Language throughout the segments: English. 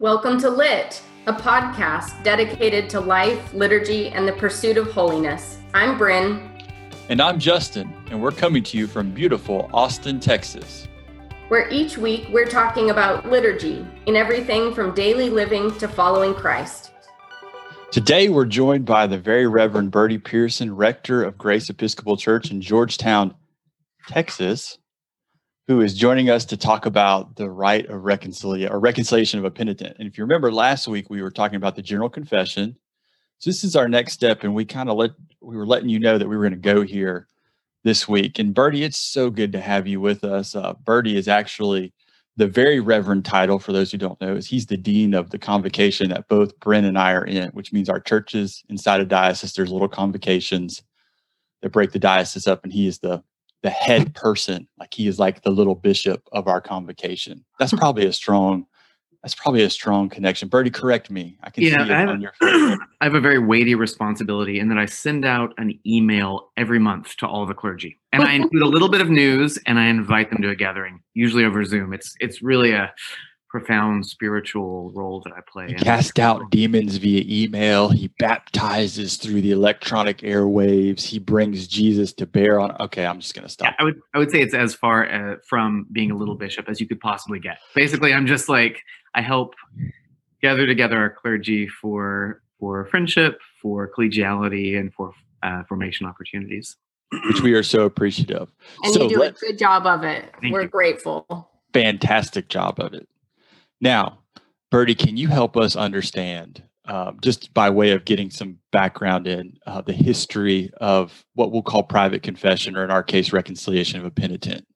Welcome to Lit, a podcast dedicated to life, liturgy, and the pursuit of holiness. I'm Bryn. And I'm Justin, and we're coming to you from beautiful Austin, Texas. Where each week we're talking about liturgy in everything from daily living to following Christ. Today we're joined by the very Reverend Bertie Pearson, rector of Grace Episcopal Church in Georgetown, Texas who is joining us to talk about the rite of reconciliation or reconciliation of a penitent. And if you remember last week, we were talking about the general confession. So this is our next step, and we kind of let we were letting you know that we were going to go here this week. And Bertie, it's so good to have you with us. Uh, Bertie is actually the very reverend title for those who don't know is he's the dean of the convocation that both Bryn and I are in, which means our churches inside a diocese there's little convocations that break the diocese up, and he is the the head person like he is like the little bishop of our convocation. That's hmm. probably a strong that's probably a strong connection. Bertie correct me. I can yeah, see it I have, on your face. I have a very weighty responsibility in that I send out an email every month to all the clergy, and I include a little bit of news, and I invite them to a gathering, usually over Zoom. It's it's really a profound spiritual role that I play. he in casts out demons via email he baptizes through the electronic airwaves he brings jesus to bear on okay i'm just gonna stop Yeah, I would I would say it's as far uh, from being a little bishop as you could possibly get. Basically, I'm just like I help gather together our clergy for for friendship, for collegiality, and for uh, formation opportunities. which we are so appreciative And so you do let- a good job of it. We're you. grateful. fantastic job of it. Now, Bertie, can you help us understand, um, just by way of getting some background in uh, the history of what we'll call private confession, or in our case, reconciliation of a penitent?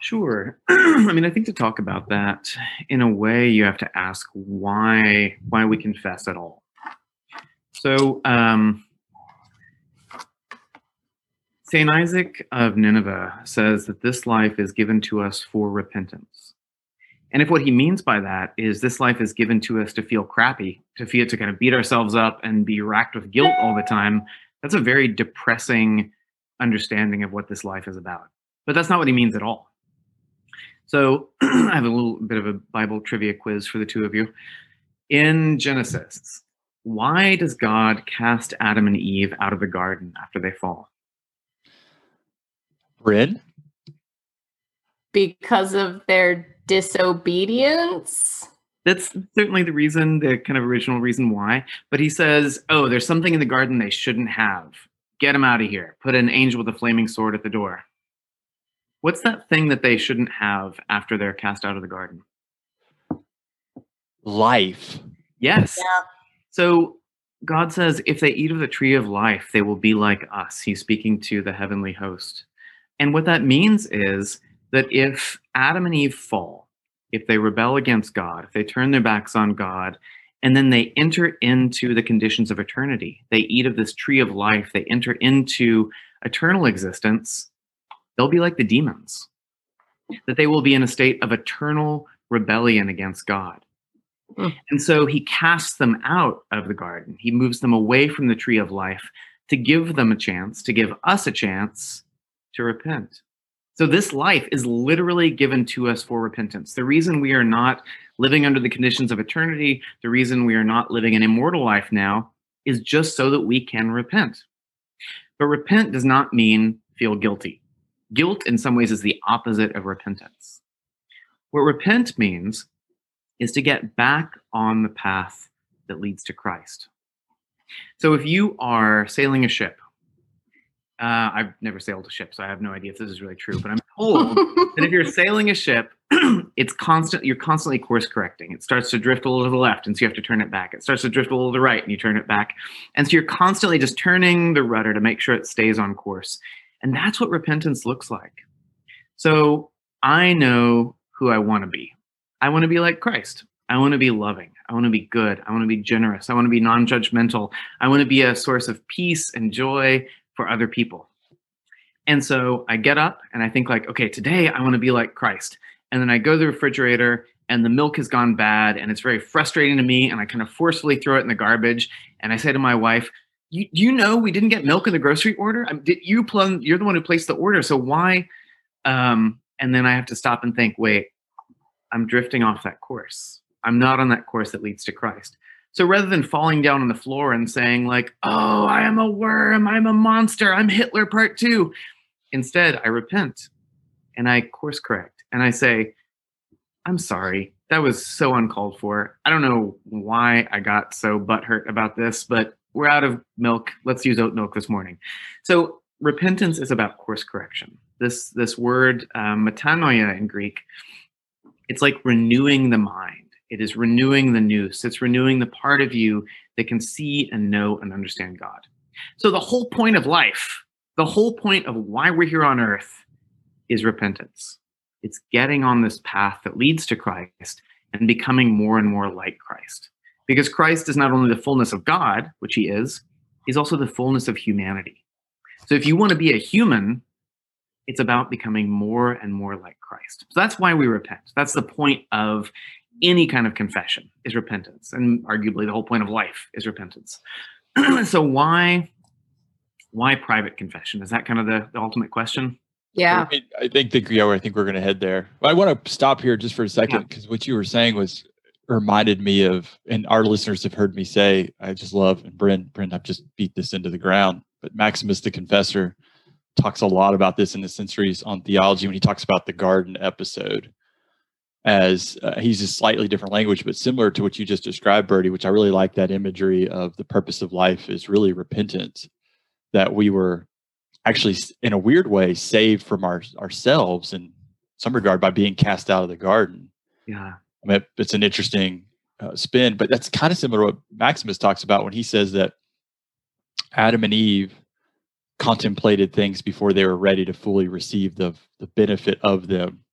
Sure. I mean, I think to talk about that in a way, you have to ask why why we confess at all. So, um, Saint Isaac of Nineveh says that this life is given to us for repentance. And if what he means by that is this life is given to us to feel crappy, to feel to kind of beat ourselves up and be racked with guilt all the time, that's a very depressing understanding of what this life is about. But that's not what he means at all. So I have a little bit of a Bible trivia quiz for the two of you. In Genesis, why does God cast Adam and Eve out of the garden after they fall? Bryn? Because of their disobedience. That's certainly the reason, the kind of original reason why. But he says, oh, there's something in the garden they shouldn't have. Get them out of here. Put an angel with a flaming sword at the door. What's that thing that they shouldn't have after they're cast out of the garden? Life. Yes. Yeah. So God says, if they eat of the tree of life, they will be like us. He's speaking to the heavenly host. And what that means is that if Adam and Eve fall, if they rebel against God, if they turn their backs on God, and then they enter into the conditions of eternity, they eat of this tree of life, they enter into eternal existence, they'll be like the demons. That they will be in a state of eternal rebellion against God. Hmm. And so he casts them out of the garden. He moves them away from the tree of life to give them a chance, to give us a chance to repent. So this life is literally given to us for repentance. The reason we are not living under the conditions of eternity, the reason we are not living an immortal life now is just so that we can repent. But repent does not mean feel guilty. Guilt, in some ways, is the opposite of repentance. What repent means is to get back on the path that leads to Christ. So if you are sailing a ship, uh, I've never sailed a ship, so I have no idea if this is really true, but I'm told that if you're sailing a ship, it's constant, you're constantly course correcting. It starts to drift a little to the left, and so you have to turn it back. It starts to drift a little to the right, and you turn it back. And so you're constantly just turning the rudder to make sure it stays on course. And that's what repentance looks like. So I know who I want to be. I want to be like Christ. I want to be loving. I want to be good. I want to be generous. I want to be non judgmental. I want to be a source of peace and joy for other people. And so I get up and I think, like, okay, today I want to be like Christ. And then I go to the refrigerator and the milk has gone bad and it's very frustrating to me. And I kind of forcefully throw it in the garbage. And I say to my wife, you, you know, we didn't get milk in the grocery order. I did you plum, you're the one who placed the order. So why? Um, and then I have to stop and think, wait, I'm drifting off that course. I'm not on that course that leads to Christ. So rather than falling down on the floor and saying, like, oh, I am a worm, I'm a monster, I'm Hitler part two, instead, I repent and I course correct and I say, I'm sorry. That was so uncalled for. I don't know why I got so butthurt about this, but we're out of milk. Let's use oat milk this morning. So repentance is about course correction. This this word um, metanoia in Greek, it's like renewing the mind. It is renewing the nous. It's renewing the part of you that can see and know and understand God. So the whole point of life, the whole point of why we're here on earth is repentance. It's getting on this path that leads to Christ and becoming more and more like Christ. Because Christ is not only the fullness of God, which he is, he's also the fullness of humanity. So if you want to be a human, it's about becoming more and more like Christ. So that's why we repent. That's the point of any kind of confession is repentance. And arguably the whole point of life is repentance. so why why private confession? Is that kind of the, the ultimate question? Yeah. I, I think the, yeah, I think we're going to head there. But I want to stop here just for a second because yeah. what you were saying was reminded me of, and our listeners have heard me say, I just love, and Bryn, Bryn, I've just beat this into the ground, but Maximus the Confessor talks a lot about this in the centuries on theology when he talks about the garden episode as uh, he's a slightly different language, but similar to what you just described, Bertie, which I really like that imagery of the purpose of life is really repentance, that we were actually in a weird way saved from our ourselves in some regard by being cast out of the garden. Yeah. I mean, it's an interesting uh, spin, but that's kind of similar to what Maximus talks about when he says that Adam and Eve contemplated things before they were ready to fully receive the the benefit of them.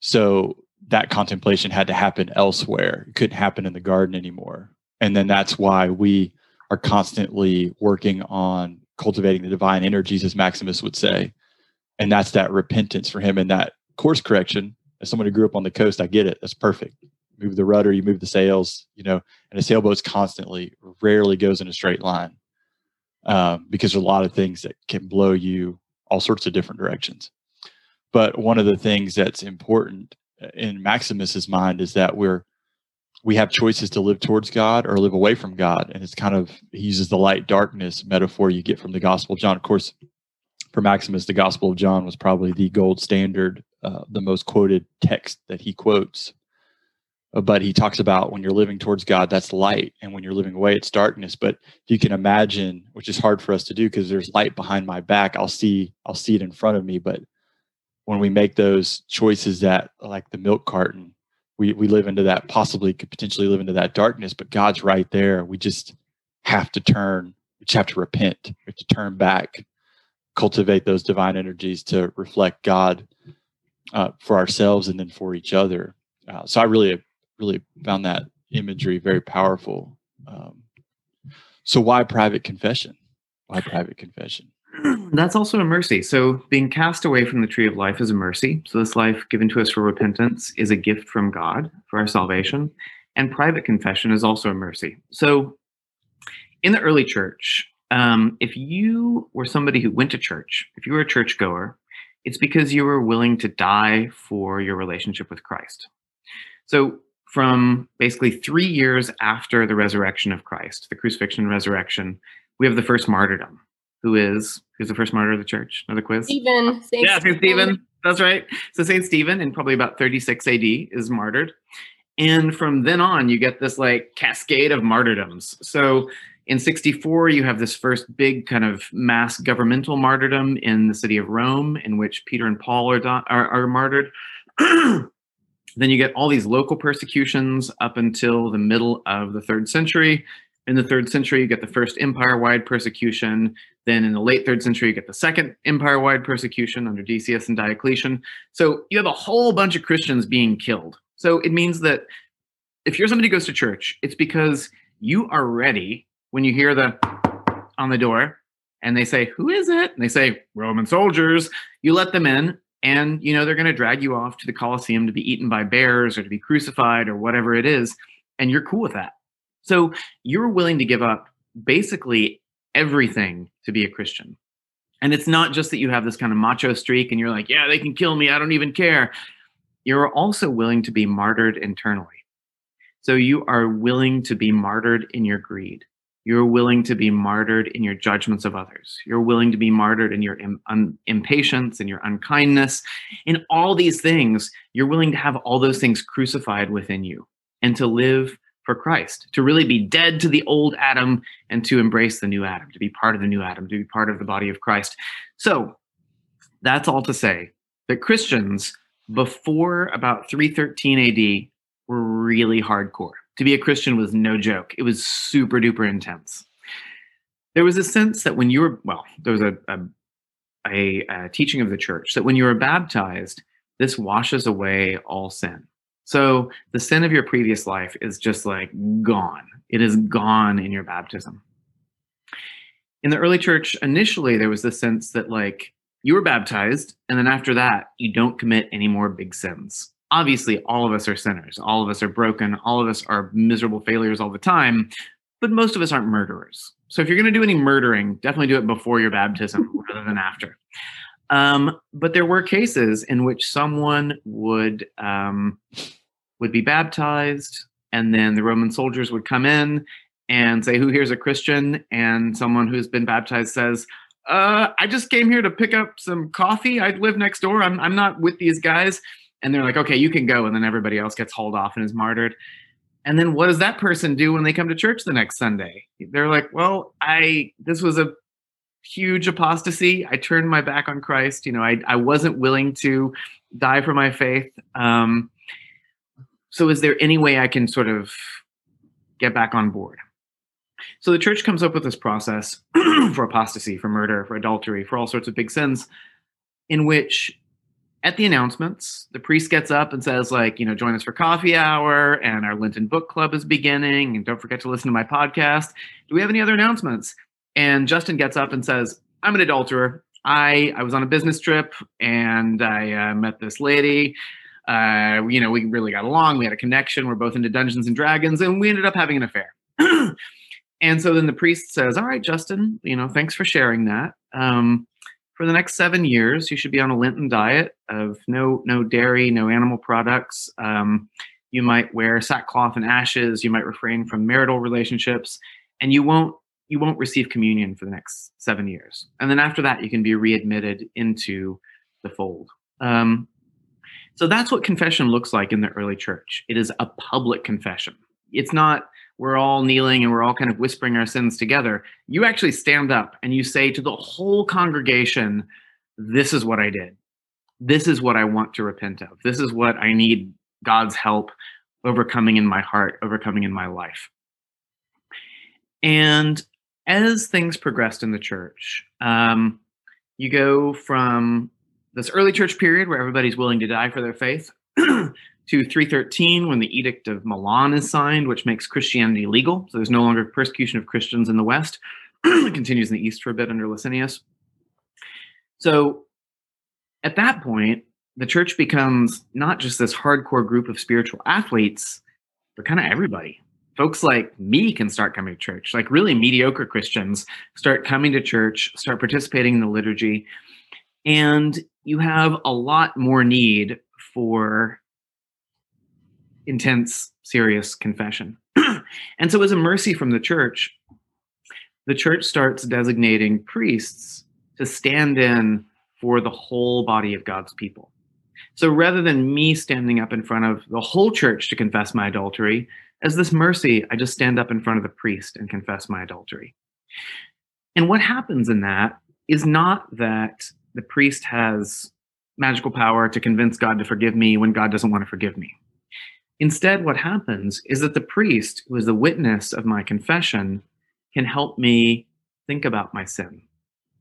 So that contemplation had to happen elsewhere. It couldn't happen in the garden anymore. And then that's why we are constantly working on cultivating the divine energies, as Maximus would say. And that's that repentance for him and that course correction. As someone who grew up on the coast, I get it. That's perfect. Move the rudder, you move the sails, you know, and a sailboat's constantly, rarely goes in a straight line um, because there's a lot of things that can blow you all sorts of different directions. But one of the things that's important in Maximus's mind is that we're we have choices to live towards God or live away from God. And it's kind of, he uses the light darkness metaphor you get from the Gospel of John. Of course, for Maximus, the Gospel of John was probably the gold standard, uh, the most quoted text that he quotes. Uh, but he talks about when you're living towards God, that's light. And when you're living away, it's darkness. But if you can imagine, which is hard for us to do because there's light behind my back, I'll see, I'll see it in front of me. But when we make those choices that like the milk carton, we we live into that possibly could potentially live into that darkness but god's right there. We just have to turn we just have to repent we have to turn back cultivate those divine energies to reflect god uh, for ourselves and then for each other. Uh, so i really really found that imagery very powerful. Um, so why private confession? Why private confession that's also a mercy. So being cast away from the tree of life is a mercy. So this life given to us for repentance is a gift from God for our salvation. And private confession is also a mercy. So in the early church, um, if you were somebody who went to church, if you were a churchgoer, it's because you were willing to die for your relationship with Christ. So from basically three years after the resurrection of Christ, the crucifixion and resurrection, we have the first martyrdom who is who's the first martyr of the church? Another quiz. Stephen. Saint yeah, Saint Stephen. That's right. So Saint Stephen, in probably about 36 AD, is martyred, and from then on, you get this like cascade of martyrdoms. So in 64, you have this first big kind of mass governmental martyrdom in the city of Rome, in which Peter and Paul are are, are martyred. then you get all these local persecutions up until the middle of the third century in the third century, you get the first empire wide persecution. Then in the late third century, you get the second empire wide persecution under Decius and Diocletian. So you have a whole bunch of Christians being killed. So it means that if you're somebody who goes to church, it's because you are ready when you hear the on the door and they say, Who is it? And they say, Roman soldiers. You let them in, and you know they're going to drag you off to the Colosseum to be eaten by bears or to be crucified or whatever it is. And you're cool with that so you're willing to give up basically everything to be a Christian. And it's not just that you have this kind of macho streak and you're like, yeah, they can kill me. I don't even care. You're also willing to be martyred internally. So you are willing to be martyred in your greed. You're willing to be martyred in your judgments of others. You're willing to be martyred in your Im- un- impatience and your unkindness. In all these things, you're willing to have all those things crucified within you and to live for Christ, to really be dead to the old Adam and to embrace the new Adam, to be part of the new Adam, to be part of the body of Christ. So that's all to say that Christians before about 313 AD were really hardcore. To be a Christian was no joke. It was super duper intense. There was a sense that when you were, well, there was a, a, a, a teaching of the church that when you were baptized, this washes away all sin. So the sin of your previous life is just like gone. It is gone in your baptism. In the early church, initially, there was the sense that like you were baptized, and then after that, you don't commit any more big sins. Obviously, all of us are sinners. All of us are broken. All of us are miserable failures all the time, but most of us aren't murderers. So if you're going to do any murdering, definitely do it before your baptism rather than after. Um, but there were cases in which someone would um, would be baptized, and then the Roman soldiers would come in and say, "Who here's a Christian?" And someone who's been baptized says, uh, "I just came here to pick up some coffee. I live next door. I'm I'm not with these guys." And they're like, "Okay, you can go." And then everybody else gets hauled off and is martyred. And then what does that person do when they come to church the next Sunday? They're like, "Well, I this was a huge apostasy. I turned my back on Christ. You know, I, I wasn't willing to die for my faith. Um, so, is there any way I can sort of get back on board? So, the church comes up with this process for apostasy, for murder, for adultery, for all sorts of big sins, in which at the announcements, the priest gets up and says, like, you know, join us for coffee hour, and our Lenten book club is beginning, and don't forget to listen to my podcast. Do we have any other announcements? And Justin gets up and says, I'm an adulterer. I, I was on a business trip and I uh, met this lady. Uh, you know, we really got along. We had a connection. We're both into Dungeons and Dragons, and we ended up having an affair. and so then the priest says, "All right, Justin, you know, thanks for sharing that. Um, for the next seven years, you should be on a Lenten diet of no no dairy, no animal products. Um, you might wear sackcloth and ashes. You might refrain from marital relationships, and you won't you won't receive communion for the next seven years. And then after that, you can be readmitted into the fold. Um, so that's what confession looks like in the early church. It is a public confession. It's not we're all kneeling and we're all kind of whispering our sins together. You actually stand up and you say to the whole congregation, This is what I did. This is what I want to repent of. This is what I need God's help overcoming in my heart, overcoming in my life. And as things progressed in the church, um, you go from this early church period where everybody's willing to die for their faith to 313 when the Edict of Milan is signed, which makes Christianity legal. So there's no longer persecution of Christians in the West. it continues in the East for a bit under Licinius. So at that point, the church becomes not just this hardcore group of spiritual athletes, but kind of everybody folks like me can start coming to church. Like really mediocre christians start coming to church start participating in the liturgy. And you have a lot more need for intense serious confession. And so as a mercy from the church the church starts designating priests to stand in for the whole body of god's people. So rather than me standing up in front of the whole church to confess my adultery as this mercy, I just stand up in front of the priest and confess my adultery. And what happens in that is not that the priest has magical power to convince God to forgive me when God doesn't want to forgive me. Instead, what happens is that the priest, who is the witness of my confession, can help me think about my sin,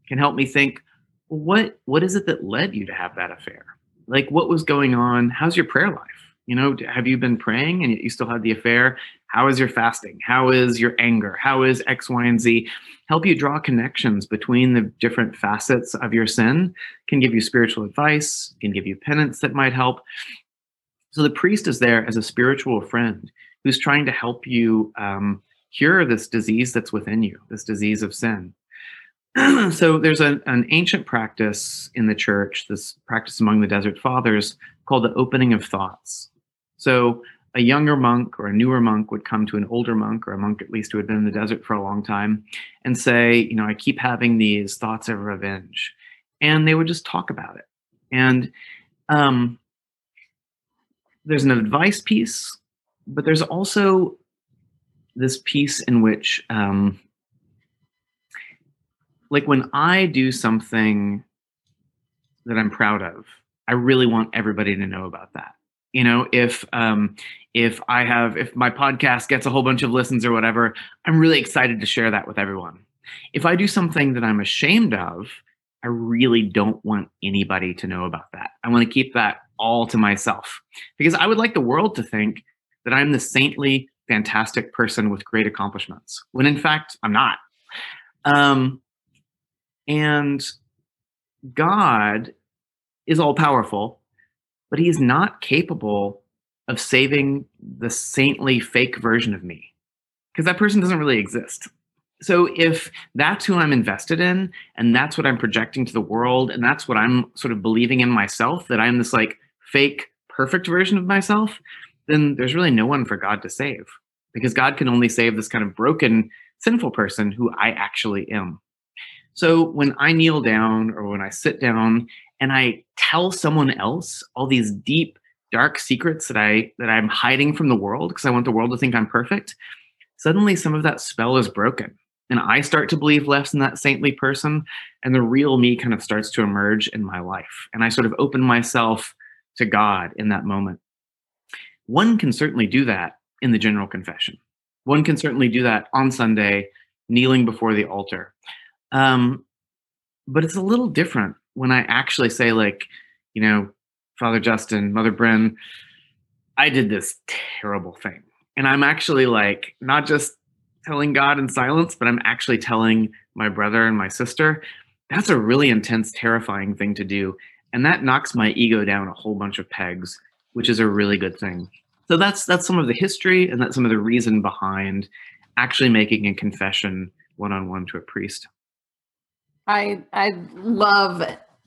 can help me think, what, what is it that led you to have that affair? Like, what was going on? How's your prayer life? You know, have you been praying and you still had the affair? How is your fasting? How is your anger? How is X, Y, and Z? Help you draw connections between the different facets of your sin, can give you spiritual advice, can give you penance that might help. So the priest is there as a spiritual friend who's trying to help you um, cure this disease that's within you, this disease of sin. so there's a, an ancient practice in the church, this practice among the desert fathers called the opening of thoughts. So a younger monk or a newer monk would come to an older monk or a monk at least who had been in the desert for a long time and say, you know, I keep having these thoughts of revenge. And they would just talk about it. And um, there's an advice piece, but there's also this piece in which, um, like, when I do something that I'm proud of, I really want everybody to know about that you know if um if i have if my podcast gets a whole bunch of listens or whatever i'm really excited to share that with everyone. If i do something that i'm ashamed of i really don't want anybody to know about that. I want to keep that all to myself. Because i would like the world to think that i'm the saintly fantastic person with great accomplishments when in fact i'm not. Um and god is all powerful but he is not capable of saving the saintly fake version of me because that person doesn't really exist. So if that's who I'm invested in and that's what I'm projecting to the world and that's what I'm sort of believing in myself that I'm this like fake perfect version of myself, then there's really no one for God to save because God can only save this kind of broken sinful person who I actually am. So when I kneel down or when I sit down and I tell someone else all these deep, dark secrets that I that I'm hiding from the world because I want the world to think I'm perfect, suddenly some of that spell is broken. And I start to believe less in that saintly person, and the real me kind of starts to emerge in my life. And I sort of open myself to God in that moment. One can certainly do that in the general confession. One can certainly do that on Sunday, kneeling before the altar. Um, but it's a little different when I actually say, like, you know, Father Justin, Mother Bryn, I did this terrible thing. And I'm actually like, not just telling God in silence, but I'm actually telling my brother and my sister. That's a really intense, terrifying thing to do. And that knocks my ego down a whole bunch of pegs, which is a really good thing. So that's that's some of the history and that's some of the reason behind actually making a confession one on one to a priest. I I love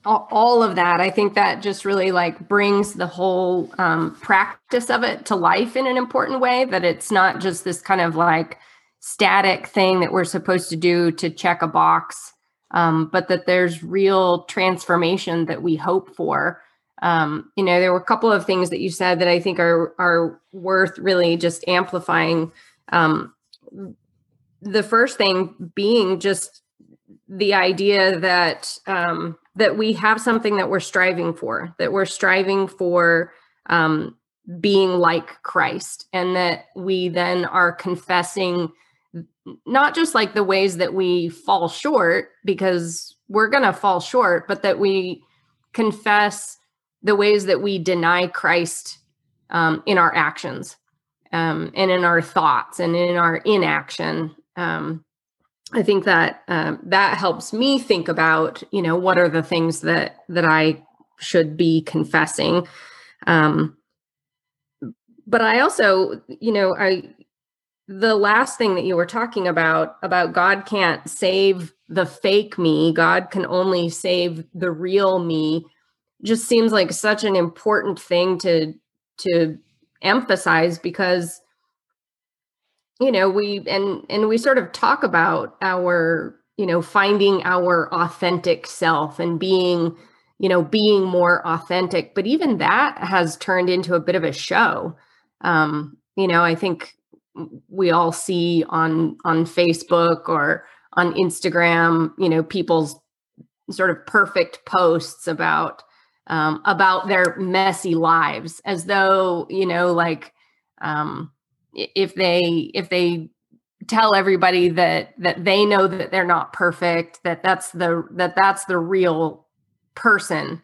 all of that i think that just really like brings the whole um, practice of it to life in an important way that it's not just this kind of like static thing that we're supposed to do to check a box um, but that there's real transformation that we hope for. Um, you know there were a couple of things that you said that i think are are worth really just amplifying. Um, the first thing being just the idea that um, that we have something that we're striving for, that we're striving for um, being like Christ, and that we then are confessing not just like the ways that we fall short, because we're going to fall short, but that we confess the ways that we deny Christ um, in our actions um, and in our thoughts and in our inaction. Um, I think that um, that helps me think about, you know, what are the things that that I should be confessing. Um, but I also, you know, I the last thing that you were talking about about God can't save the fake me, God can only save the real me, just seems like such an important thing to to emphasize because you know we and and we sort of talk about our you know finding our authentic self and being you know being more authentic. But even that has turned into a bit of a show. Um you know i think we all see on on facebook or on instagram you know people's sort of perfect posts about um about their messy lives as though you know like um if they if they tell everybody that that they know that they're not perfect that that's the that that's the real person.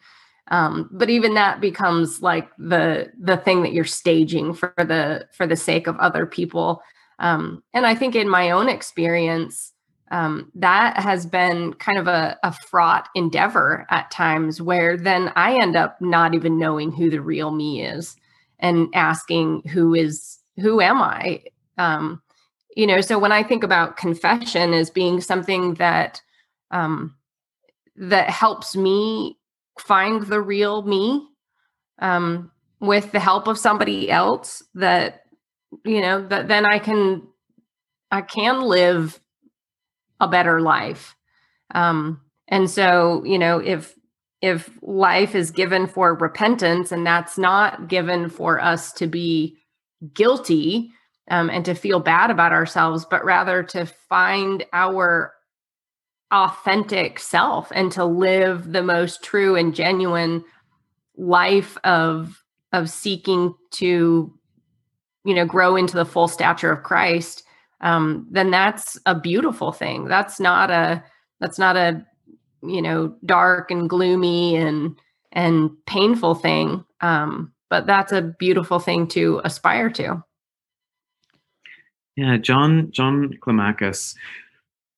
Um, but even that becomes like the the thing that you're staging for the for the sake of other people. Um, and i think in my own experience um, that has been kind of a, a fraught endeavor at times where then i end up not even knowing who the real me is and asking who is who am I? Um, you know, so when I think about confession as being something that um, that helps me find the real me, um, with the help of somebody else that you know that then i can i can live a better life um and so you know if if life is given for repentance and that's not given for us to be guilty um, and to feel bad about ourselves but rather to find our authentic self and to live the most true and genuine life of of seeking to you know grow into the full stature of christ um, then that's a beautiful thing. That's not a that's not a you know dark and gloomy and and painful thing. Um, but that's a beautiful thing to aspire to. Yeah john john climacus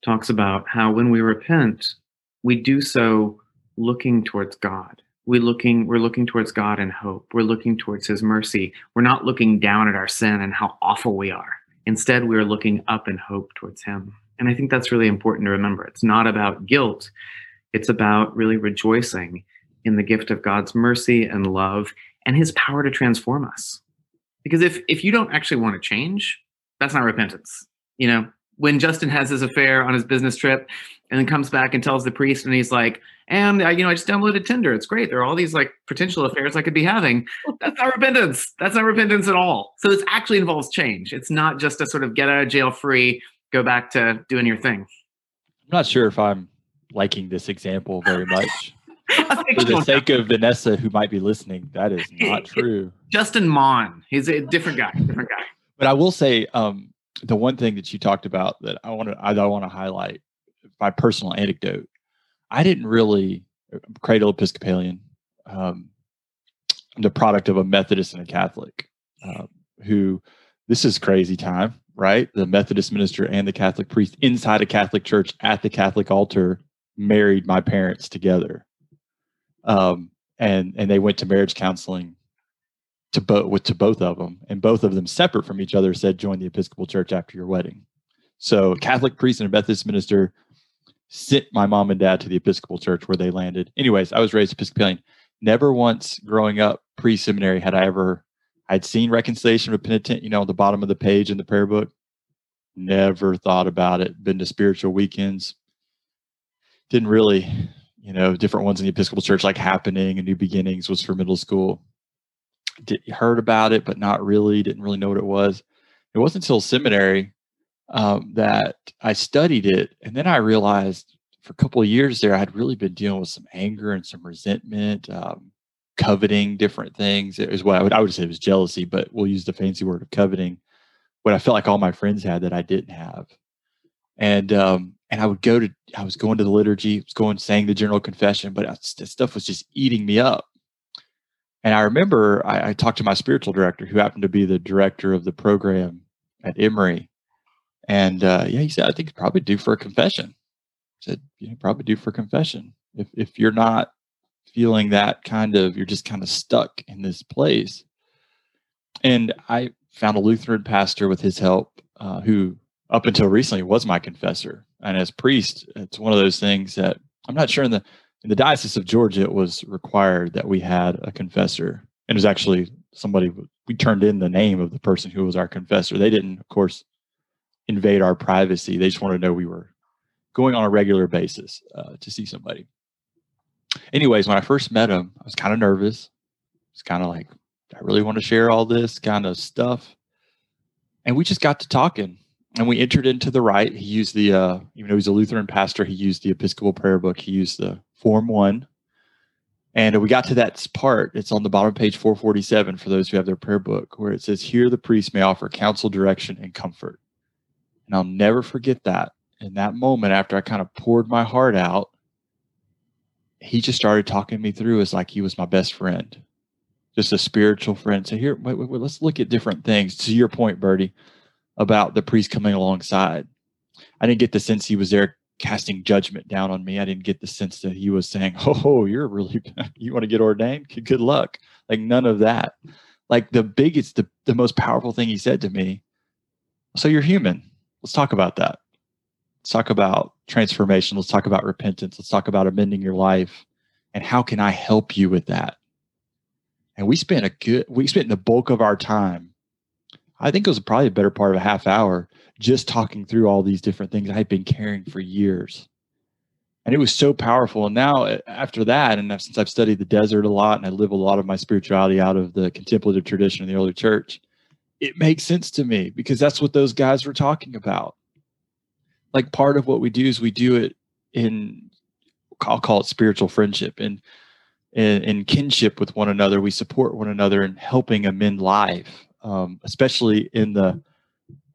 talks about how when we repent we do so looking towards god. We looking we're looking towards god in hope. We're looking towards his mercy. We're not looking down at our sin and how awful we are. Instead we're looking up in hope towards him. And i think that's really important to remember. It's not about guilt. It's about really rejoicing in the gift of god's mercy and love and his power to transform us. Because if if you don't actually want to change that's not repentance. You know when justin has his affair on his business trip and then comes back and tells the priest and he's like and uh, you know i just downloaded tinder. It's great. There are all these like potential affairs i could be having. That's not repentance. That's not repentance at all. So it actually involves change. It's not just a sort of get out of jail free go back to doing your thing. I'm not sure if i'm liking this example very much for the sake of vanessa who might be listening that is not true justin mon he's a different guy different guy but i will say um, the one thing that you talked about that i want to i, I want to highlight my personal anecdote. I didn't really cradle Episcopalian. Um, I'm the product of a Methodist and a Catholic um, who this is crazy time, right? The Methodist minister and the Catholic priest inside a Catholic church at the Catholic altar married my parents together. Um, and and they went to marriage counseling to both with to both of them, and both of them separate from each other said join the Episcopal Church after your wedding. So Catholic priest and a Methodist minister sent my mom and dad to the Episcopal church where they landed. Anyways, I was raised Episcopalian. Never once growing up pre seminary had I ever, I'd seen reconciliation penitent, you know, the bottom of the page in the prayer book. Never thought about it. Been to spiritual weekends. Didn't really, you know, different ones in the Episcopal church like Happening and New Beginnings was for middle school. Did, heard about it, but not really. Didn't really know what it was. It wasn't until seminary um, that I studied it, and then I realized for a couple of years there, I had really been dealing with some anger and some resentment, um, coveting different things. It was what I would I would say it was jealousy, but we'll use the fancy word of coveting. What I felt like all my friends had that I didn't have, and um, and I would go to I was going to the liturgy, was going saying the general confession, but this stuff was just eating me up. And I remember I, I talked to my spiritual director, who happened to be the director of the program at Emory, and uh, yeah, he said, I think it's probably due for a confession. I said, you know, probably due for confession. If if you're not feeling that kind of, you're just kind of stuck in this place. And I found a Lutheran pastor with his help, uh, who up until recently was my confessor. And as priest, it's one of those things that I'm not sure in the in the diocese of Georgia, it was required that we had a confessor. And it was actually somebody we turned in the name of the person who was our confessor. They didn't, of course, invade our privacy. They just wanted to know we were going on a regular basis uh, to see somebody. Anyways, when I first met him, I was kind of nervous. It's kind of like, I really want to share all this kind of stuff. And we just got to talking and we entered into the rite. He used the, uh, even though he's a Lutheran pastor, he used the Episcopal prayer book. He used the Form 1. And we got to that part. It's on the bottom page 447 for those who have their prayer book, where it says, Here the priest may offer counsel, direction, and comfort. And I'll never forget that. In that moment, after I kind of poured my heart out, he just started talking me through as like he was my best friend, just a spiritual friend. So here, wait, wait, wait, let's look at different things. To your point, Bertie, about the priest coming alongside. I didn't get the sense he was there casting judgment down on me. I didn't get the sense that he was saying, "Oh, you're really you want to get ordained? Good luck." Like none of that. Like the biggest, the, the most powerful thing he said to me. So you're human let's talk about that. Let's talk about transformation. Let's talk about repentance. Let's talk about amending your life. And how can I help you with that? And we spent a good, we spent the bulk of our time. I think it was probably a better part of a half hour just talking through all these different things I had been carrying for years. And it was so powerful. And now, after that, and since I've studied the desert a lot and I live a lot of my spirituality out of the contemplative tradition of the early church, it makes sense to me because that's what those guys were talking about. Like part of what we do is we do it in, I'll call it spiritual friendship and in, in kinship with one another. We support one another in helping amend life, um, especially in the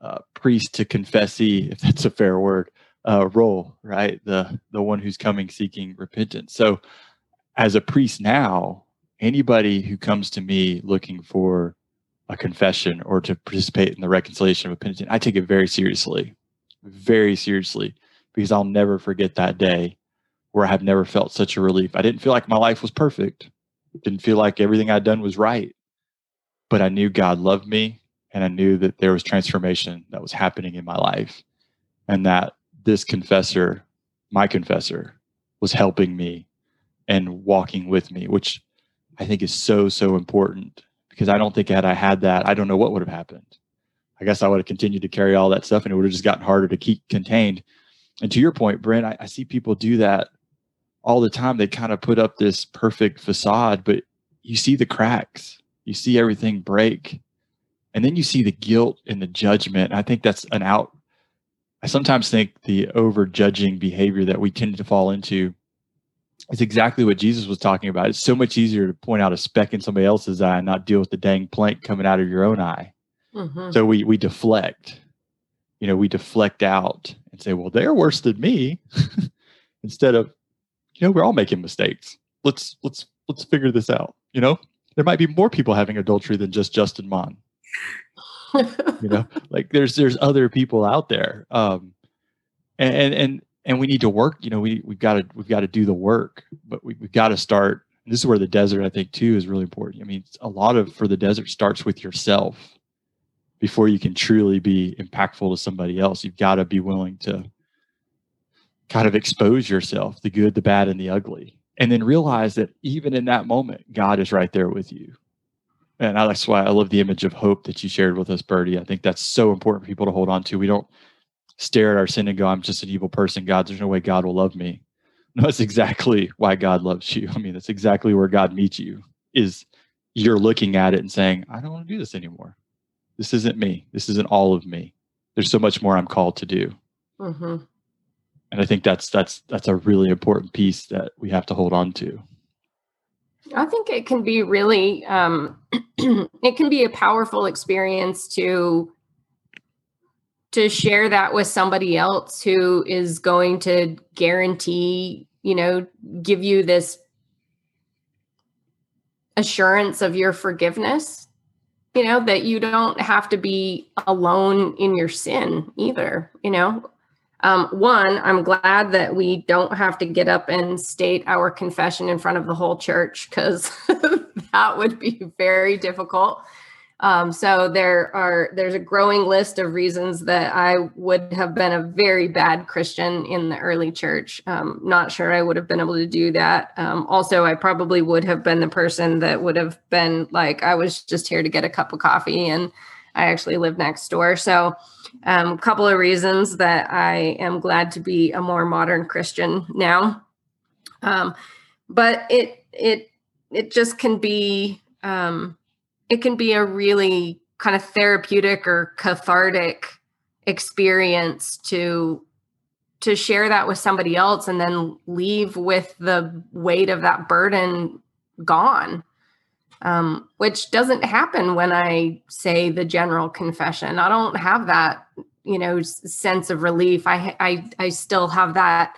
uh, priest to confessee, if that's a fair word, uh, role, right? The the one who's coming seeking repentance. So, as a priest now, anybody who comes to me looking for a confession or to participate in the reconciliation of a penitent, I take it very seriously, very seriously, because I'll never forget that day where I have never felt such a relief. I didn't feel like my life was perfect, didn't feel like everything I'd done was right, but I knew God loved me and I knew that there was transformation that was happening in my life and that this confessor, my confessor, was helping me and walking with me, which I think is so, so important because I don't think had I had that, I don't know what would have happened. I guess I would have continued to carry all that stuff and it would have just gotten harder to keep contained. And to your point, Bryn, I, I see people do that all the time. They kind of put up this perfect facade, but you see the cracks, you see everything break. And then you see the guilt and the judgment. I think that's an out. I sometimes think the over judging behavior that we tend to fall into is exactly what Jesus was talking about. It's so much easier to point out a speck in somebody else's eye and not deal with the dang plank coming out of your own eye. Mm-hmm. So we we deflect. You know, we deflect out and say, "Well, they're worse than me," instead of, you know, we're all making mistakes. Let's let's let's figure this out. You know, there might be more people having adultery than just Justin Mon. you know, like there's there's other people out there, um, and and and we need to work. You know, we we've got to we've got to do the work, but we, we've got to start. This is where the desert, I think, too, is really important. I mean, a lot of for the desert starts with yourself before you can truly be impactful to somebody else. You've got to be willing to kind of expose yourself, the good, the bad, and the ugly, and then realize that even in that moment, God is right there with you and that's why I love the image of hope that you shared with us, Bertie. I think that's so important for people to hold on to. We don't stare at our sin and go, I'm just an evil person. God, there's no way God will love me. No, that's exactly why God loves you. I mean, that's exactly where God meets you is you're looking at it and saying, I don't want to do this anymore. This isn't me. This isn't all of me. There's so much more I'm called to do. Mm-hmm. And I think that's that's that's a really important piece that we have to hold on to. I think it can be really, um, it can be a powerful experience to to share that with somebody else who is going to guarantee, you know, give you this assurance of your forgiveness. You know that you don't have to be alone in your sin either. You know, um, one, I'm glad that we don't have to get up and state our confession in front of the whole church because that would be very difficult. Um, so there are there's a growing list of reasons that I would have been a very bad Christian in the early church. Um, not sure I would have been able to do that. Um, also, I probably would have been the person that would have been like, I was just here to get a cup of coffee, and I actually live next door. So a um, couple of reasons that I am glad to be a more modern Christian now. Um, but it it it just can be um, it can be a really kind of therapeutic or cathartic experience to to share that with somebody else and then leave with the weight of that burden gone um, which doesn't happen when I say the general confession. I don't have that, you know, sense of relief. I I I still have that,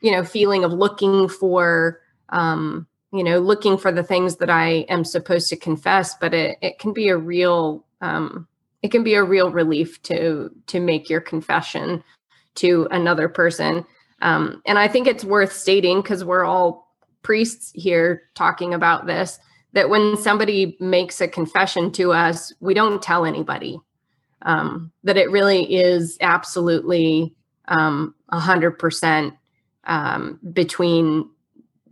you know, feeling of looking for, um, you know, looking for the things that I am supposed to confess. But it it can be a real, um, it can be a real relief to to make your confession to another person. Um, and I think it's worth stating because we're all priests here talking about this that when somebody makes a confession to us, we don't tell anybody. Um, that it really is absolutely um, a 100% um, between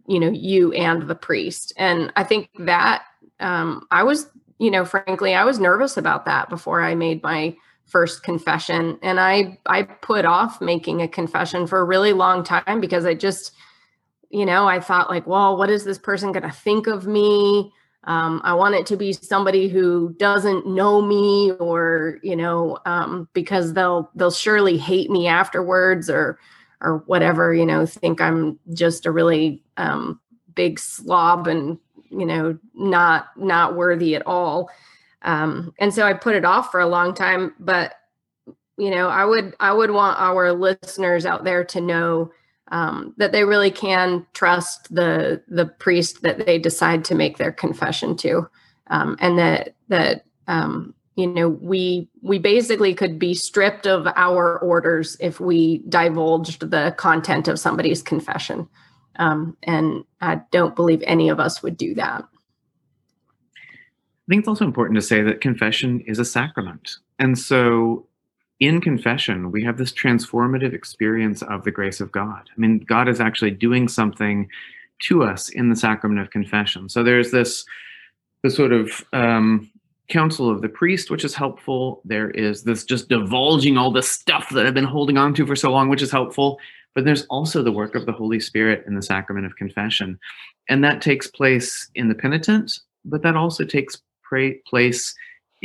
you know you and the priest and i think that um, I was, you know, frankly, I was nervous about that before I made my first confession, and I I put off making a confession for a really long time because I just, you know, I thought like, well, what is this person going to think of me? Um, I want it to be somebody who doesn't know me, or you know, um, because they'll they'll surely hate me afterwards, or or whatever. You know, think I'm just a really um, big slob and you know not not worthy at all. Um, and so I put it off for a long time. But you know, I would I would want our listeners out there to know um, that they really can trust the the priest that they decide to make their confession to, um, and that that um, you know we we basically could be stripped of our orders if we divulged the content of somebody's confession, um, and I don't believe any of us would do that. I think it's also important to say that confession is a sacrament, and so in confession, we have this transformative experience of the grace of God. I mean, God is actually doing something to us in the sacrament of confession. So there's this, this sort of um, counsel of the priest, which is helpful. There is this just divulging all the stuff that I've been holding on to for so long, which is helpful. But there's also the work of the Holy Spirit in the sacrament of confession. And that takes place in the penitent, but that also takes place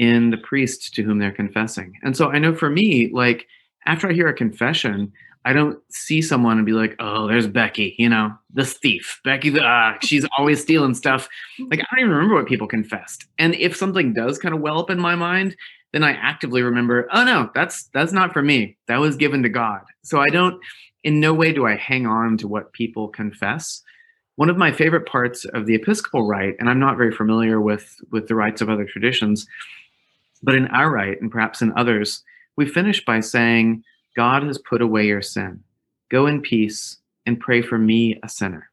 in the priest to whom they're confessing. And so I know for me, like after I hear a confession, I don't see someone and be like, "Oh, there's Becky, you know, the thief. Becky, the uh, she's always stealing stuff." Like I don't even remember what people confessed. And if something does kind of well up in my mind, then I actively remember, "Oh no, that's that's not for me. That was given to God." So I don't in no way do I hang on to what people confess. One of my favorite parts of the Episcopal rite, and I'm not very familiar with with the rites of other traditions, but in our rite, and perhaps in others, we finish by saying, God has put away your sin. Go in peace and pray for me, a sinner.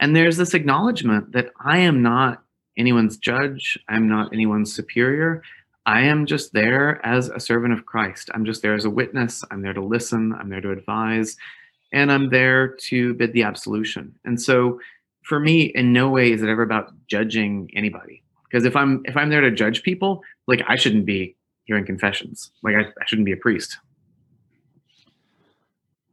And there's this acknowledgement that I am not anyone's judge, I'm not anyone's superior. I am just there as a servant of Christ. I'm just there as a witness. I'm there to listen. I'm there to advise. And I'm there to bid the absolution. And so for me, in no way is it ever about judging anybody because if i'm if i'm there to judge people like i shouldn't be hearing confessions. Like i, I shouldn't be a priest.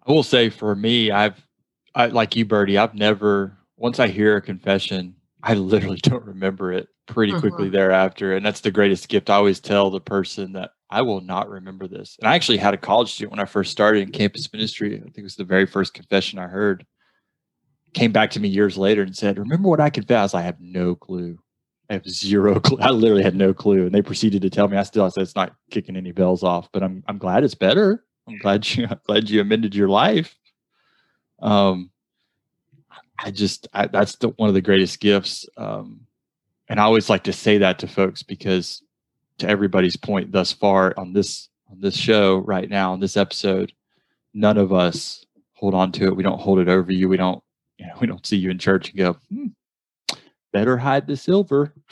I will say for me i've I, like you Bertie i've never once i hear a confession i literally don't remember it pretty quickly uh-huh. thereafter and that's the greatest gift i always tell the person that i will not remember this. And i actually had a college student when i first started in campus ministry i think it was the very first confession i heard came back to me years later and said remember what i confessed? I have no clue I have zero clue. I literally had no clue. And they proceeded to tell me I still I said it's not kicking any bells off, but I'm I'm glad it's better. I'm glad you I'm glad you amended your life. Um I just I, that's the, one of the greatest gifts. Um and I always like to say that to folks because to everybody's point thus far on this on this show right now on this episode, none of us hold on to it. We don't hold it over you. We don't, you know, we don't see you in church and go, hmm, better hide the silver.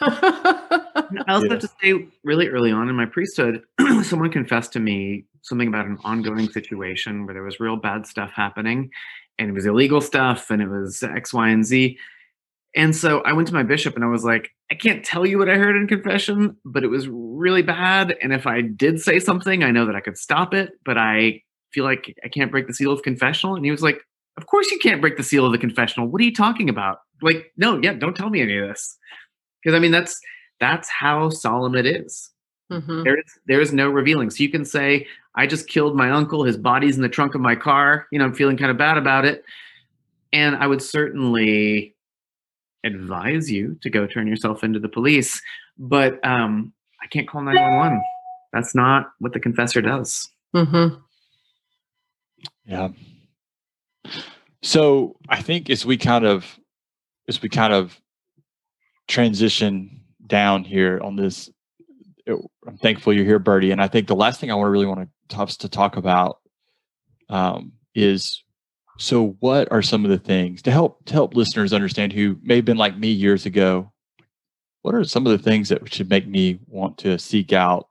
I also yeah. have to say, really early on in my priesthood, someone confessed to me something about an ongoing situation where there was real bad stuff happening, and it was illegal stuff, and it was X, Y, and Z. And so I went to my bishop and I was like, I can't tell you what I heard in confession, but it was really bad. And if I did say something, I know that I could stop it, but I feel like I can't break the seal of confessional. And he was like, Of course you can't break the seal of the confessional. What are you talking about? Like no yeah don't tell me any of this. Because i mean that's that's how solemn it is. Mm-hmm. there is there is no revealing. So you can say i just killed my uncle his body's in the trunk of my car you know i'm feeling kind of bad about it. And i would certainly advise you to go turn yourself into the police but um i can't call 911 that's not what the confessor does. Mm-hmm. yeah. So i think as we kind of as we kind of transition down here on this, it, I'm thankful you're here, Bertie. And I think the last thing I want to really want to to talk about um, is so what are some of the things to help to help listeners understand who may have been like me years ago? What are some of the things that should make me want to seek out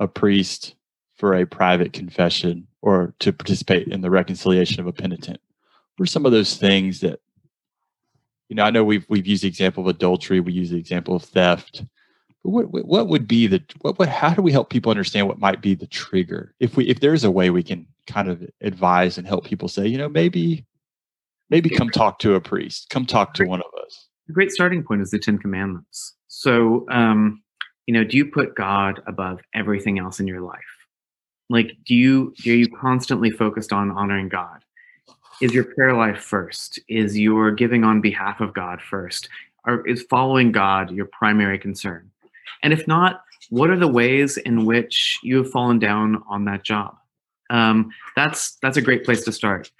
a priest for a private confession or to participate in the reconciliation of a penitent? What are some of those things that you know, I know we've we've used the example of adultery, we use the example of theft. But what what would be the what what how do we help people understand what might be the trigger? If we if there's a way we can kind of advise and help people say, you know, maybe maybe come talk to a priest, come talk to one of us. A great starting point is the Ten Commandments. So, um, you know, do you put God above everything else in your life? Like, do you are you constantly focused on honoring God? Is your prayer life first? Is your giving on behalf of God first? Or is following God your primary concern? And if not, what are the ways in which you have fallen down on that job? Um, that's that's a great place to start.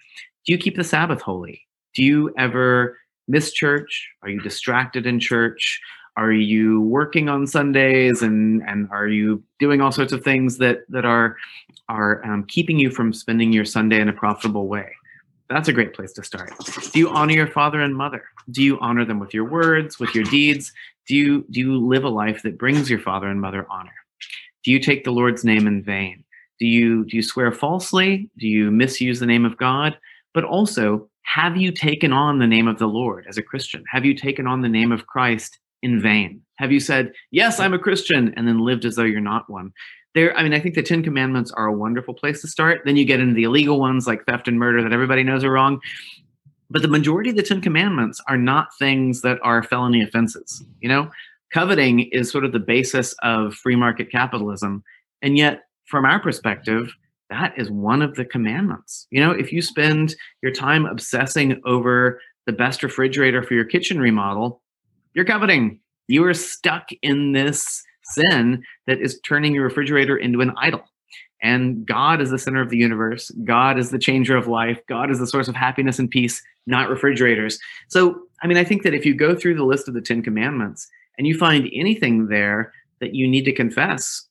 Do you keep the Sabbath holy? Do you ever miss church? Are you distracted in church? Are you working on Sundays and and are you doing all sorts of things that that are are um, keeping you from spending your Sunday in a profitable way? That's a great place to start. Do you honor your father and mother? Do you honor them with your words, with your deeds? Do you do you live a life that brings your father and mother honor? Do you take the Lord's name in vain? Do you do you swear falsely? Do you misuse the name of God? But also, have you taken on the name of the Lord as a Christian? Have you taken on the name of Christ in vain? Have you said, "Yes, I'm a Christian," and then lived as though you're not one? There, I mean, I think the Ten Commandments are a wonderful place to start. Then you get into the illegal ones like theft and murder that everybody knows are wrong. But the majority of the Ten Commandments are not things that are felony offenses. You know, coveting is sort of the basis of free market capitalism, and yet from our perspective, that is one of the commandments. You know, if you spend your time obsessing over the best refrigerator for your kitchen remodel, you're coveting. You are stuck in this sin that is turning your refrigerator into an idol. And God is the center of the universe. God is the changer of life. God is the source of happiness and peace, not refrigerators. So, I mean, I think that if you go through the list of the 10 commandments and you find anything there that you need to confess,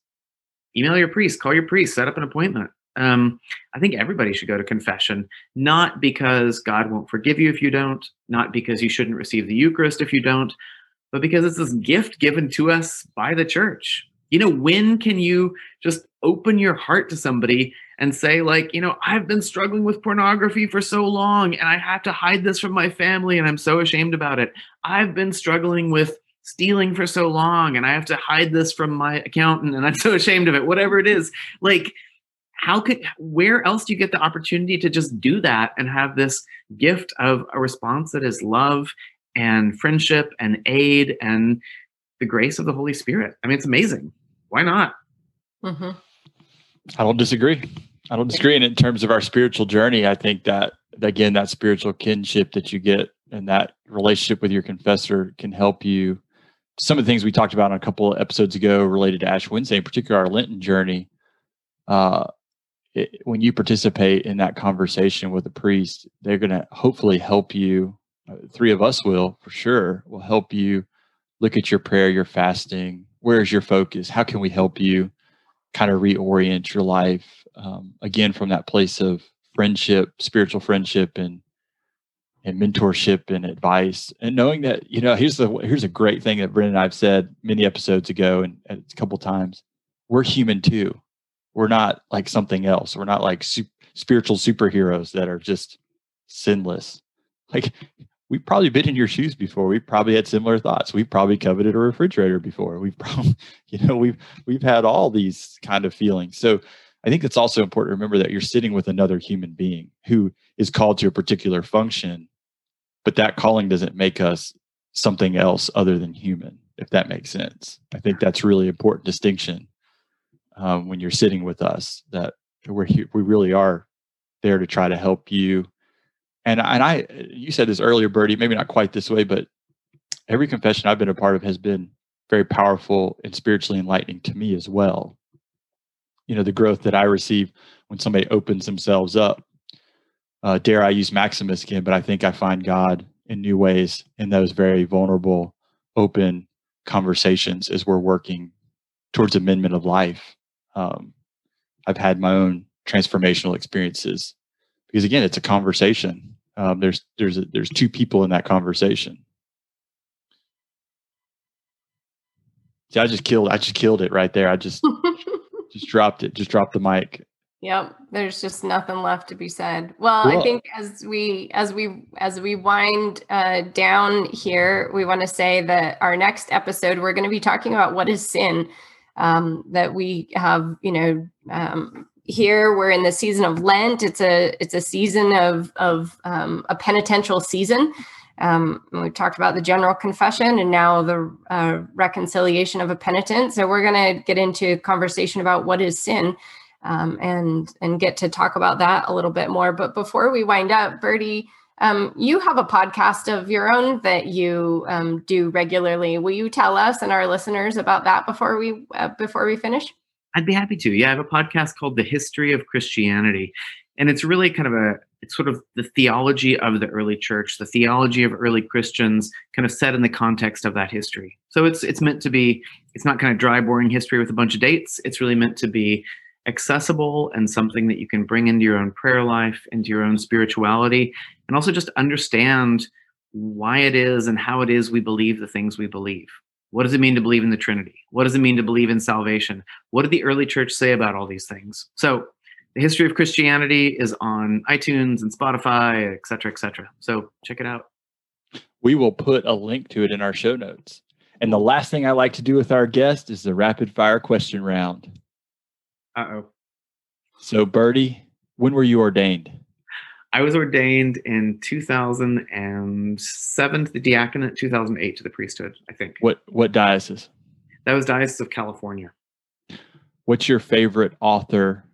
email your priest, call your priest, set up an appointment. Um, I think everybody should go to confession, not because God won't forgive you if you don't, not because you shouldn't receive the Eucharist if you don't, but because it's this gift given to us by the church. You know, when can you just open your heart to somebody and say, like, you know, I've been struggling with pornography for so long and I have to hide this from my family and I'm so ashamed about it. I've been struggling with stealing for so long and I have to hide this from my accountant and I'm so ashamed of it, whatever it is. Like, how could, where else do you get the opportunity to just do that and have this gift of a response that is love and friendship and aid and the grace of the Holy Spirit? I mean, it's amazing. Why not? Mm-hmm. I don't disagree. I don't disagree. And in terms of our spiritual journey, I think that, again, that spiritual kinship that you get and that relationship with your confessor can help you some of the things we talked about on a couple of episodes ago related to Ash Wednesday, in particular our Lenten journey, uh, it, when you participate in that conversation with a priest, they're going to hopefully help you. Uh, three of us will, for sure, will help you look at your prayer, your fasting. Where's your focus? How can we help you kind of reorient your life um, again from that place of friendship, spiritual friendship, and and mentorship and advice? And knowing that you know here's the here's a great thing that Bryn and I've said many episodes ago and, and a couple times. We're human too. We're not like something else. We're not like su- spiritual superheroes that are just sinless. Like we've probably been in your shoes before. We've probably had similar thoughts. We've probably coveted a refrigerator before. We've probably you know we've we've had all these kind of feelings. So I think it's also important to remember that you're sitting with another human being who is called to a particular function but that calling doesn't make us something else other than human if that makes sense. I think that's really important distinction um, when you're sitting with us that we're here, we really are there to try to help you and and i you said this earlier Bertie maybe not quite this way but every confession i've been a part of has been very powerful and spiritually enlightening to me as well you know the growth that i receive when somebody opens themselves up uh, dare I use Maximus again, but I think I find God in new ways in those very vulnerable, open conversations as we're working towards amendment of life. Um, I've had my own transformational experiences because again, it's a conversation. Um, there's there's a, there's two people in that conversation. See, I just killed I just killed it right there. I just just dropped it. Just dropped the mic. Yep, there's just nothing left to be said. Well, I think as we as we as we wind uh, down here, we want to say that our next episode we're going to be talking about what is sin. Um, that we have, you know, um, here we're in the season of Lent. It's a it's a season of of um, a penitential season. Um, we talked about the general confession and now the uh, reconciliation of a penitent. So we're going to get into conversation about what is sin um, and and get to talk about that a little bit more. But before we wind up, Bertie, um, you have a podcast of your own that you um, do regularly. Will you tell us and our listeners about that before we uh, before we finish? I'd be happy to. Yeah, I have a podcast called The History of Christianity, and it's really kind of a it's sort of the theology of the early church, the theology of early Christians, kind of set in the context of that history. So it's it's meant to be. It's not kind of dry, boring history with a bunch of dates. It's really meant to be accessible and something that you can bring into your own prayer life, into your own spirituality, and also just understand why it is and how it is we believe the things we believe. What does it mean to believe in the Trinity? What does it mean to believe in salvation? What did the early church say about all these things? So, the history of Christianity is on iTunes and Spotify, et cetera, et cetera. So, check it out. We will put a link to it in our show notes. And the last thing I like to do with our guest is the rapid fire question round. Uh oh. So, Bertie, when were you ordained? I was ordained in 2007 to the diaconate, 2008 to the priesthood, I think. What what diocese? That was Diocese of California. What's your favorite author?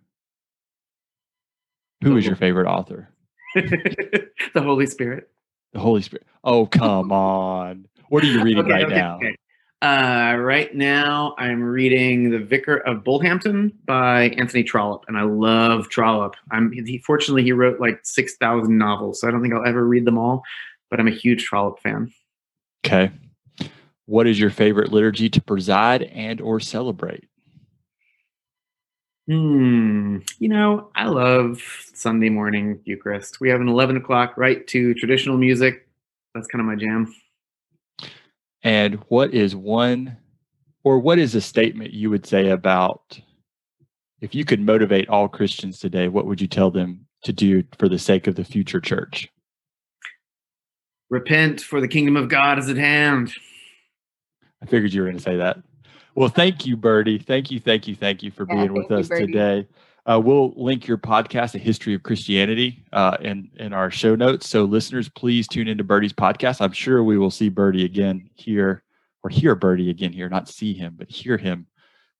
Who is your favorite author? the Holy Spirit. The Holy Spirit. Oh, come on. What are you reading Okay, right okay, now? okay. Uh, rite now, I'm reading The Vicar of Bullhampton by Anthony Trollope, and I love Trollope. I'm he, fortunately he wrote like six thousand novels, so I don't think I'll ever read them all, but I'm a huge Trollope fan. Okay. What is your favorite liturgy to preside and or celebrate? Hmm. You know, I love Sunday morning Eucharist. We have an eleven o'clock right to traditional music. That's kind of my jam. And what is one or what is a statement you would say about if you could motivate all Christians today, what would you tell them to do for the sake of the future church? Repent, for the kingdom of God is at hand. I figured you were going to say that. Well, thank you, Bertie. Thank you, thank you, thank you for Yeah, being with thank you, us Bertie. today. Uh, we'll link your podcast, A History of Christianity, uh, in, in our show notes. So, listeners, please tune into Bertie's podcast. I'm sure we will see Bertie again here, or hear Bertie again here, not see him, but hear him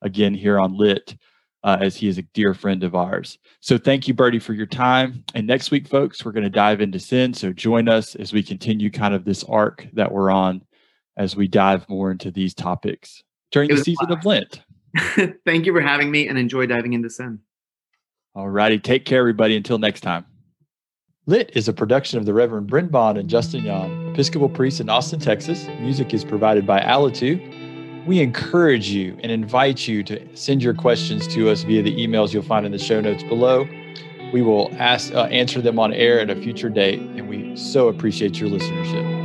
again here on Lit, uh, as he is a dear friend of ours. So, thank you, Bertie, for your time. And next week, folks, we're going to dive into sin. So, join us as we continue kind of this arc that we're on as we dive more into these topics during the season of Lent. Thank you for having me and enjoy diving into sin. All righty. Take care, everybody. Until next time. Lit is a production of the Reverend Bryn Bond and Justin Young, Episcopal priests in Austin, Texas. Music is provided by Alitu. We encourage you and invite you to send your questions to us via the emails you'll find in the show notes below. We will ask uh, answer them on air at a future date, and we so appreciate your listenership.